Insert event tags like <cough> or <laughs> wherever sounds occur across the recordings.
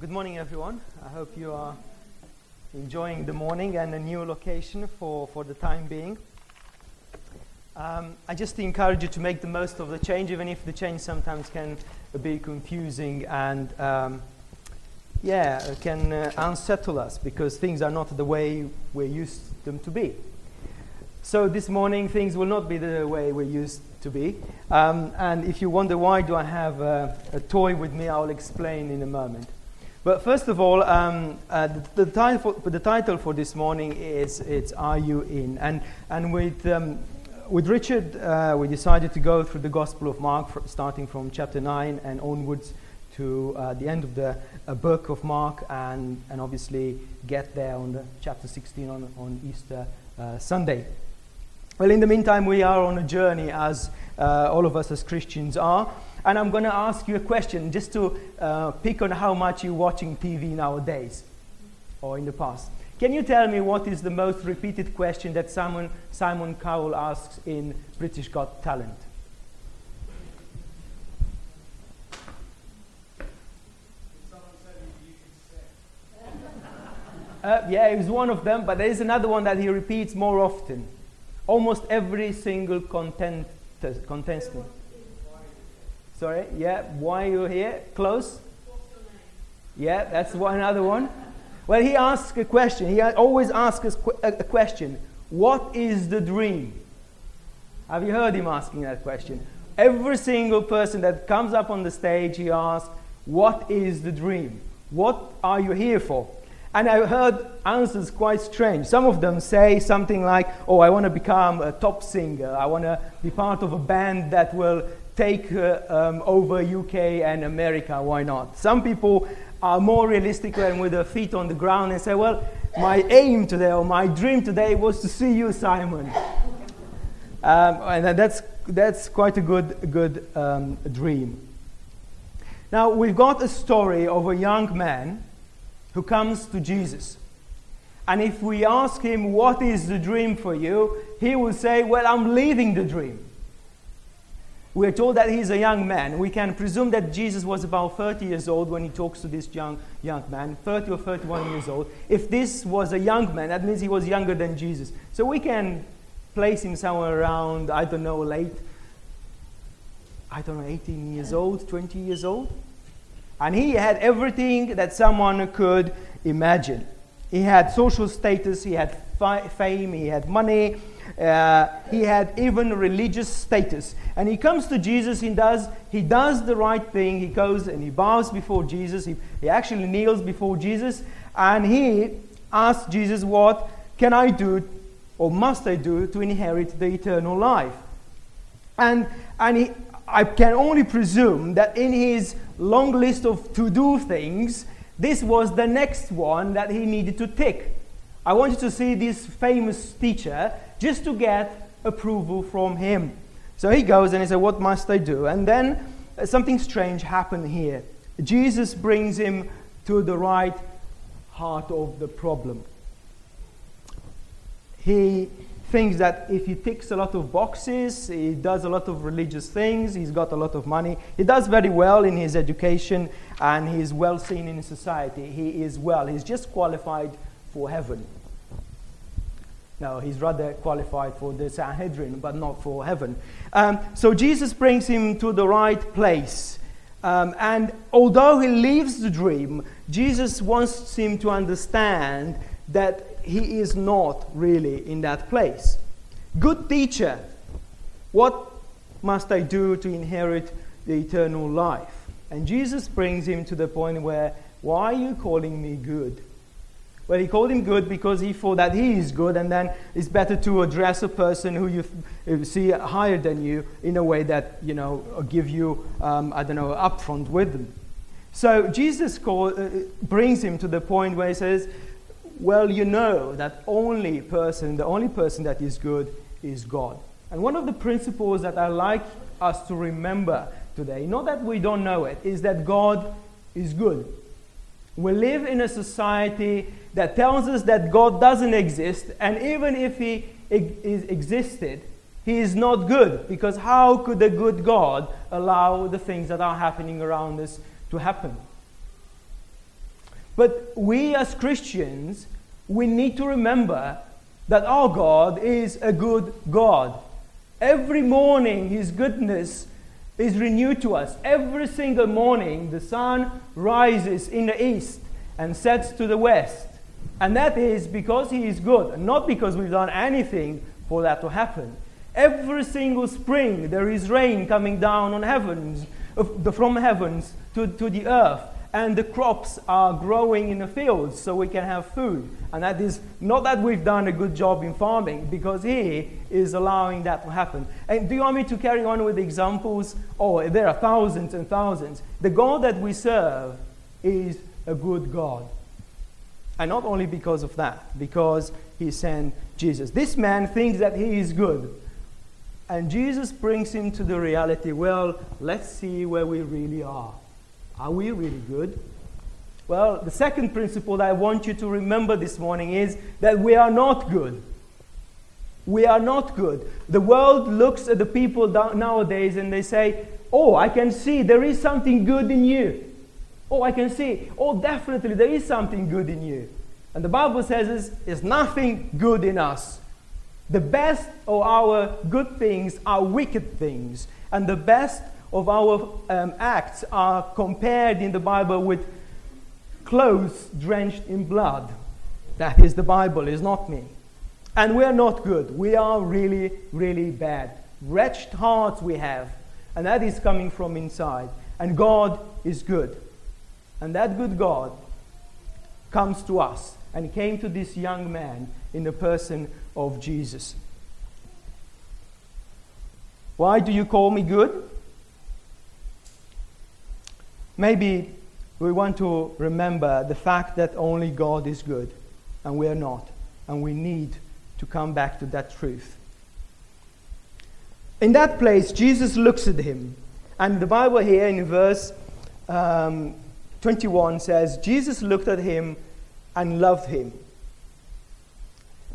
Good morning, everyone. I hope you are enjoying the morning and a new location for, for the time being. Um, I just encourage you to make the most of the change, even if the change sometimes can be confusing and, um, yeah, can uh, unsettle us because things are not the way we're used them to be. So this morning, things will not be the way we're used to be. Um, and if you wonder why do I have a, a toy with me, I'll explain in a moment. But first of all, um, uh, the, the, title for, the, title for, this morning is it's Are You In? And, and with, um, with Richard, uh, we decided to go through the Gospel of Mark, starting from chapter 9 and onwards to uh, the end of the uh, book of Mark, and, and obviously get there on the chapter 16 on, on Easter uh, Sunday. Well, in the meantime, we are on a journey, as uh, all of us as Christians are. And I'm going to ask you a question just to uh, pick on how much you're watching TV nowadays or in the past. Can you tell me what is the most repeated question that Simon, Simon Cowell asks in British Got Talent? Uh, yeah, it was one of them, but there is another one that he repeats more often. Almost every single content, contestant. Sorry, yeah, why are you here? Close? Yeah, that's one, another one. Well, he asks a question. He always asks a question What is the dream? Have you heard him asking that question? Every single person that comes up on the stage, he asks, What is the dream? What are you here for? And I've heard answers quite strange. Some of them say something like, Oh, I want to become a top singer. I want to be part of a band that will take uh, um, over UK and America, why not? Some people are more realistic and with their feet on the ground and say, well, my aim today or my dream today was to see you, Simon. Um, and that's, that's quite a good, good um, dream. Now, we've got a story of a young man who comes to Jesus. And if we ask him, What is the dream for you? he will say, Well, I'm leaving the dream. We're told that he's a young man. We can presume that Jesus was about 30 years old when he talks to this young, young man, 30 or 31 years old. If this was a young man, that means he was younger than Jesus. So we can place him somewhere around, I don't know, late, I don't know, 18 years old, 20 years old. And he had everything that someone could imagine. He had social status, he had fi- fame, he had money, uh, he had even religious status. And he comes to Jesus, he does, he does the right thing. He goes and he bows before Jesus. He, he actually kneels before Jesus. And he asks Jesus, What can I do or must I do to inherit the eternal life? And, and he, I can only presume that in his long list of to do things, this was the next one that he needed to tick. I want you to see this famous teacher just to get approval from him. So he goes and he says, What must I do? And then uh, something strange happened here. Jesus brings him to the right heart of the problem. He thinks that if he ticks a lot of boxes, he does a lot of religious things, he's got a lot of money, he does very well in his education, and he's well seen in society. He is well, he's just qualified for heaven. No, he's rather qualified for the Sanhedrin, but not for heaven. Um, so Jesus brings him to the right place. Um, and although he leaves the dream, Jesus wants him to understand that he is not really in that place. Good teacher, what must I do to inherit the eternal life? And Jesus brings him to the point where, why are you calling me good? Well, he called him good because he thought that he is good, and then it's better to address a person who you see higher than you in a way that, you know, give you, um, I don't know, upfront with them. So Jesus call, uh, brings him to the point where he says, well, you know that only person, the only person that is good is God. And one of the principles that I like us to remember today, not that we don't know it, is that God is good. We live in a society that tells us that God doesn't exist, and even if He is existed, He is not good, because how could a good God allow the things that are happening around us to happen? But we as Christians, we need to remember that our God is a good God. Every morning, His goodness is renewed to us. Every single morning, the sun rises in the east and sets to the west. And that is because He is good, not because we've done anything for that to happen. Every single spring, there is rain coming down on heavens, uh, from heavens to, to the earth and the crops are growing in the fields so we can have food. And that is not that we've done a good job in farming, because He is allowing that to happen. And do you want me to carry on with examples? Oh, there are thousands and thousands. The God that we serve is a good God. And not only because of that, because He sent Jesus. This man thinks that he is good. And Jesus brings him to the reality well, let's see where we really are. Are we really good? Well, the second principle that I want you to remember this morning is that we are not good. We are not good. The world looks at the people nowadays and they say, Oh, I can see there is something good in you. Oh, I can see. Oh, definitely there is something good in you. And the Bible says there's nothing good in us. The best of our good things are wicked things, and the best of our um, acts are compared in the Bible with clothes drenched in blood. That is the Bible, is not me. And we're not good. We are really, really bad. Wretched hearts we have. And that is coming from inside. And God is good. And that good God comes to us and came to this young man in the person of Jesus. Why do you call me good? Maybe we want to remember the fact that only God is good and we are not, and we need to come back to that truth. In that place, Jesus looks at him, and the Bible here in verse um, 21 says, Jesus looked at him and loved him.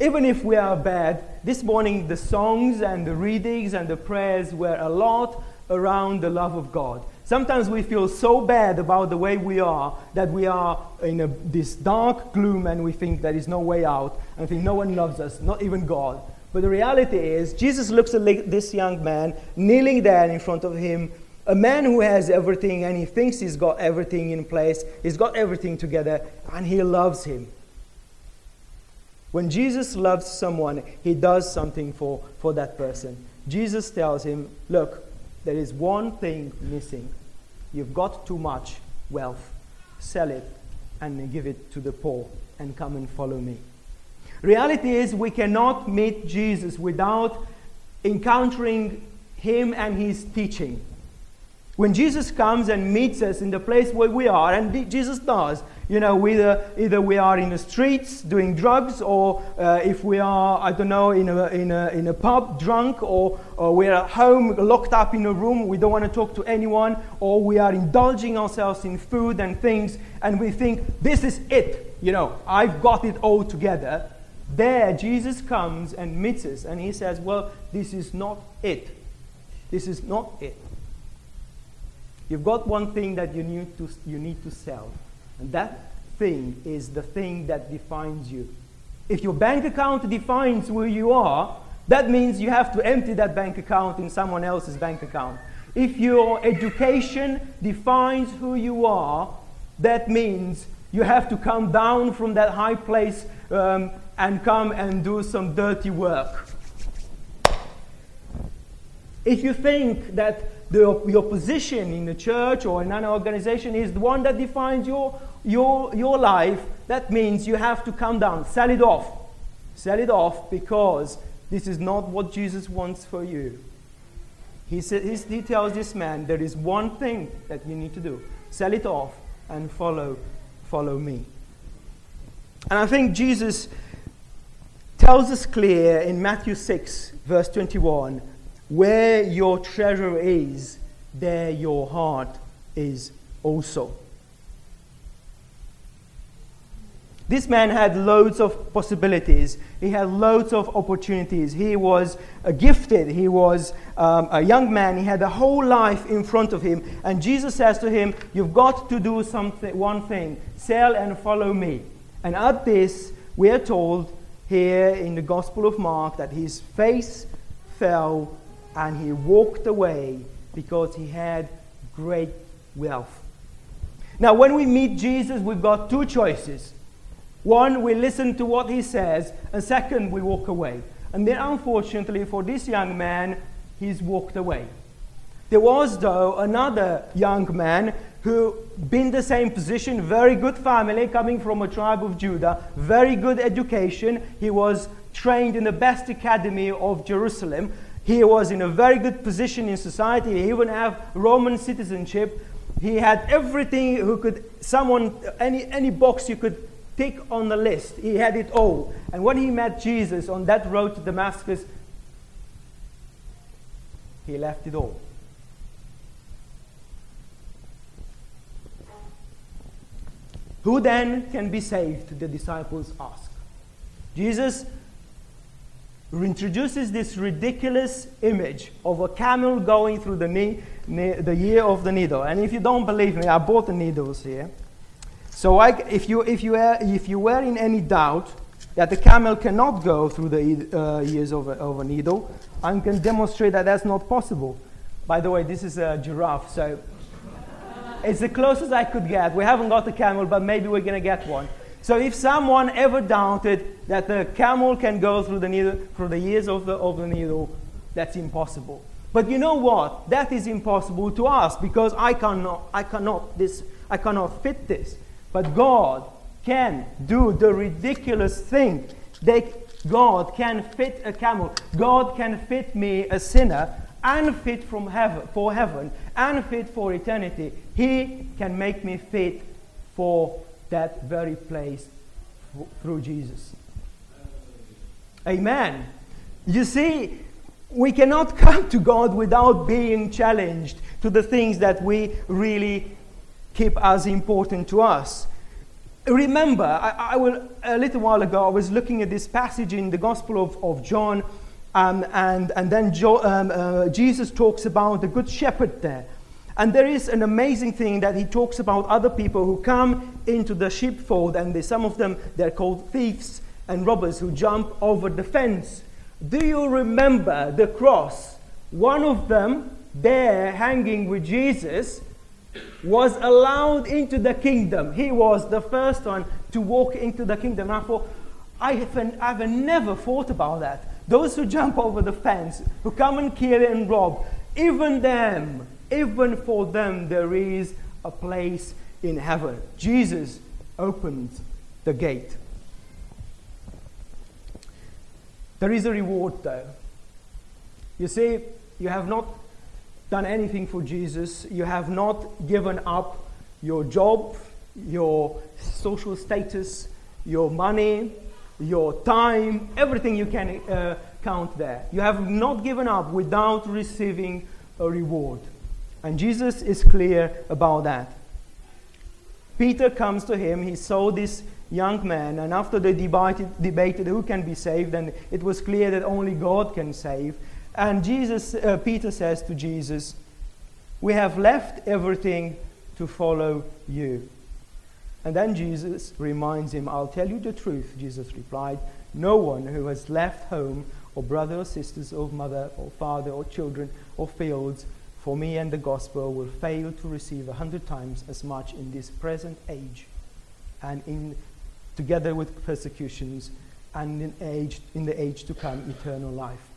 Even if we are bad, this morning the songs and the readings and the prayers were a lot around the love of God. Sometimes we feel so bad about the way we are that we are in a, this dark gloom and we think there is no way out and think no one loves us, not even God. But the reality is, Jesus looks at this young man kneeling there in front of him, a man who has everything and he thinks he's got everything in place, he's got everything together, and he loves him. When Jesus loves someone, he does something for, for that person. Jesus tells him, Look, there is one thing missing. You've got too much wealth. Sell it and give it to the poor and come and follow me. Reality is, we cannot meet Jesus without encountering him and his teaching. When Jesus comes and meets us in the place where we are, and Jesus does, you know, either, either we are in the streets doing drugs, or uh, if we are, I don't know, in a, in a, in a pub drunk, or, or we're at home locked up in a room, we don't want to talk to anyone, or we are indulging ourselves in food and things, and we think, this is it, you know, I've got it all together. There, Jesus comes and meets us, and he says, Well, this is not it. This is not it. You've got one thing that you need to, you need to sell. And that thing is the thing that defines you. If your bank account defines who you are, that means you have to empty that bank account in someone else's bank account. If your education defines who you are, that means you have to come down from that high place um, and come and do some dirty work. If you think that the, your position in the church or in an organization is the one that defines your, your, your life, that means you have to come down, sell it off. Sell it off because this is not what Jesus wants for you. He, says, he tells this man, there is one thing that you need to do sell it off and follow, follow me. And I think Jesus tells us clear in Matthew 6, verse 21 where your treasure is, there your heart is also. This man had loads of possibilities. He had loads of opportunities. He was uh, gifted. He was um, a young man. He had a whole life in front of him. And Jesus says to him, You've got to do something, one thing sell and follow me. And at this, we are told here in the Gospel of Mark that his face fell and he walked away because he had great wealth. Now, when we meet Jesus, we've got two choices. One, we listen to what he says, and second, we walk away. And then, unfortunately, for this young man, he's walked away. There was, though, another young man who been the same position, very good family, coming from a tribe of Judah, very good education. He was trained in the best academy of Jerusalem. He was in a very good position in society. He even have Roman citizenship. He had everything who could someone any any box you could tick on the list. He had it all. And when he met Jesus on that road to Damascus, he left it all. Who then can be saved? The disciples ask. Jesus introduces this ridiculous image of a camel going through the, knee, the year of the needle. And if you don't believe me, I bought the needles here. So I, if, you, if, you are, if you were in any doubt that the camel cannot go through the uh, ears of a, of a needle, I can demonstrate that that's not possible. By the way, this is a giraffe, so it's the closest I could get. We haven't got a camel, but maybe we're going to get one. So if someone ever doubted that the camel can go through the needle, through the ears of the, of the needle, that's impossible. But you know what? That is impossible to us because I cannot, I cannot, this, I cannot fit this. But God can do the ridiculous thing. They, God can fit a camel. God can fit me, a sinner, unfit from heaven, for heaven, unfit for eternity. He can make me fit for that very place through Jesus. Amen. You see, we cannot <laughs> come to God without being challenged to the things that we really keep as important to us. Remember, I, I will, a little while ago, I was looking at this passage in the Gospel of, of John, um, and, and then jo, um, uh, Jesus talks about the Good Shepherd there. And there is an amazing thing that he talks about other people who come into the sheepfold, and they, some of them, they're called thieves and robbers who jump over the fence. Do you remember the cross? One of them, there hanging with Jesus, was allowed into the kingdom. He was the first one to walk into the kingdom. I thought, I have, I have never thought about that. Those who jump over the fence, who come and kill and rob, even them, even for them, there is a place in heaven. Jesus opened the gate. There is a reward, though. You see, you have not done anything for Jesus, you have not given up your job, your social status, your money, your time, everything you can uh, count there. You have not given up without receiving a reward. And Jesus is clear about that. Peter comes to him, he saw this young man, and after they debated, debated who can be saved, and it was clear that only God can save. And Jesus, uh, Peter says to Jesus, We have left everything to follow you. And then Jesus reminds him, I'll tell you the truth, Jesus replied. No one who has left home, or brother or sisters, or mother, or father, or children, or fields, for me and the gospel will fail to receive a hundred times as much in this present age and in together with persecutions and in age in the age to come eternal life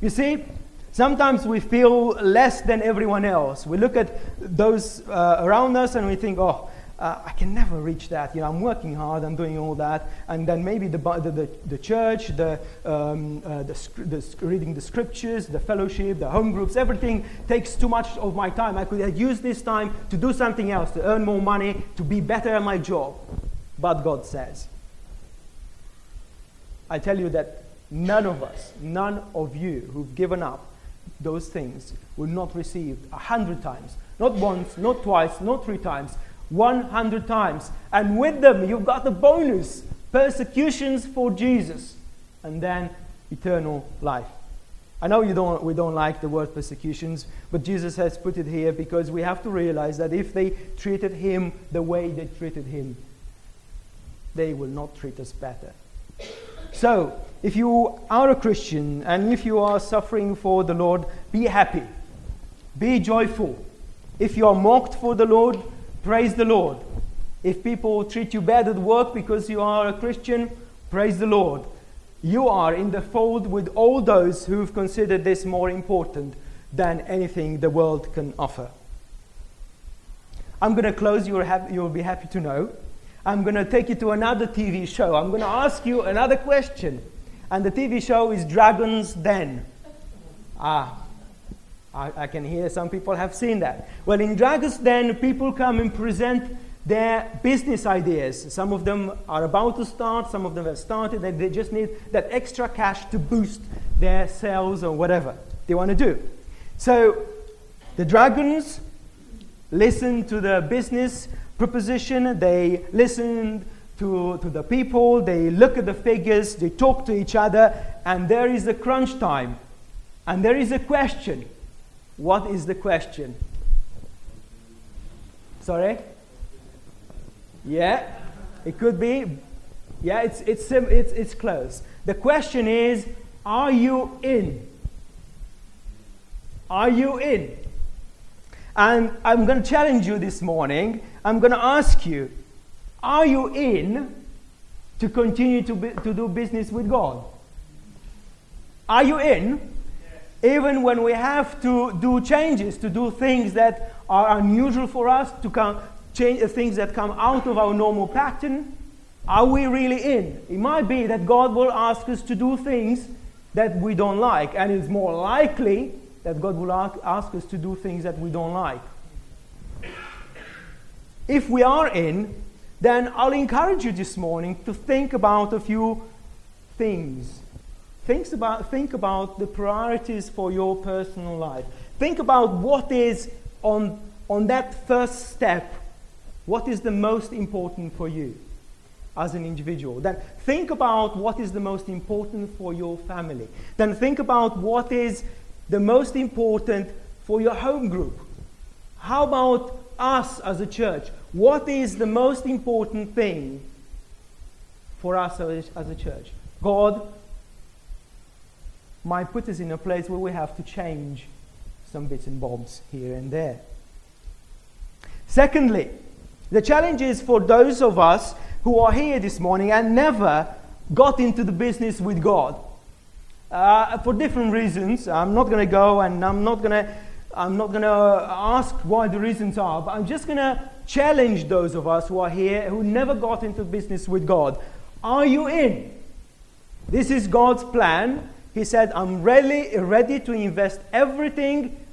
you see, sometimes we feel less than everyone else. We look at those uh, around us and we think, oh, uh, I can never reach that. You know, I'm working hard, I'm doing all that. And then maybe the, the, the, church, the, um, uh, the, the, reading the scriptures, the fellowship, the home groups, everything takes too much of my time. I could use this time to do something else, to earn more money, to be better at my job. But God says, I tell you that None of us, none of you who've given up those things will not receive a hundred times. Not once, not twice, not three times. 100 times. And with them, you've got the bonus persecutions for Jesus, and then eternal life. I know you don't, we don't like the word persecutions, but Jesus has put it here because we have to realize that if they treated him the way they treated him, they will not treat us better. So, if you are a Christian and if you are suffering for the Lord, be happy, be joyful. If you are mocked for the Lord, praise the Lord. If people treat you bad at work because you are a Christian, praise the Lord. You are in the fold with all those who've considered this more important than anything the world can offer. I'm going to close, you'll, have, you'll be happy to know. I'm going to take you to another TV show. I'm going to ask you another question. And the TV show is Dragon's Den. Ah, I, I, can hear some people have seen that. Well, in Dragon's Den, people come and present their business ideas. Some of them are about to start, some of them have started, and they just need that extra cash to boost their sales or whatever they want to do. So the dragons listen to the business proposition, they listen to, to the people, they look at the figures, they talk to each other, and there is a crunch time. And there is a question. What is the question? Sorry? Yeah, it could be. Yeah, it's, it's, it's, it's close. The question is are you in? Are you in? And I'm going to challenge you this morning. I'm going to ask you are you in to continue to, be, to do business with God? Are you in? Even when we have to do changes, to do things that are unusual for us, to come, change, uh, things that come out of our normal pattern, are we really in? It might be that God will ask us to do things that we don't like, and it's more likely that God will ask us to do things that we don't like. If we are in, then I'll encourage you this morning to think about a few things. Think about, think about the priorities for your personal life. Think about what is on, on that first step what is the most important for you as an individual? Then think about what is the most important for your family. Then think about what is the most important for your home group. How about us as a church? What is the most important thing for us as a church? God might put us in a place where we have to change some bits and bobs here and there. Secondly, the challenge is for those of us who are here this morning and never got into the business with God. Uh, for different reasons. I'm not going to go and I'm not going to I'm not going to ask why the reasons are, but I'm just going to challenge those of us who are here who never got into business with God. Are you in? This is God's plan. He said, I'm ready, ready to invest everything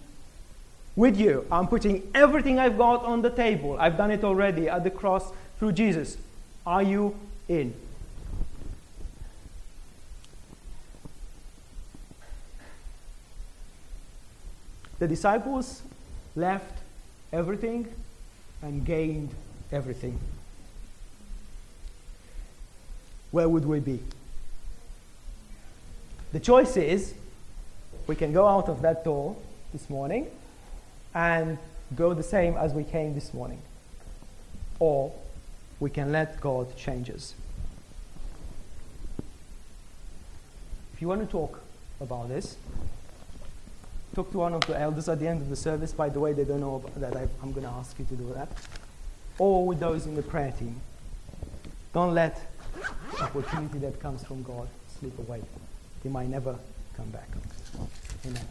with you. I'm putting everything I've got on the table. I've done it already at the cross through Jesus. Are you in? The disciples left everything and gained everything. Where would we be? The choice is we can go out of that door this morning and go the same as we came this morning. Or we can let God change us. If you want to talk about this, talk to one of the elders at the end of the service. By the way, they don't know that I, I'm going to ask you to do that. Or with those in the prayer team. Don't let opportunity that comes from God slip away. They might never come back. Amen.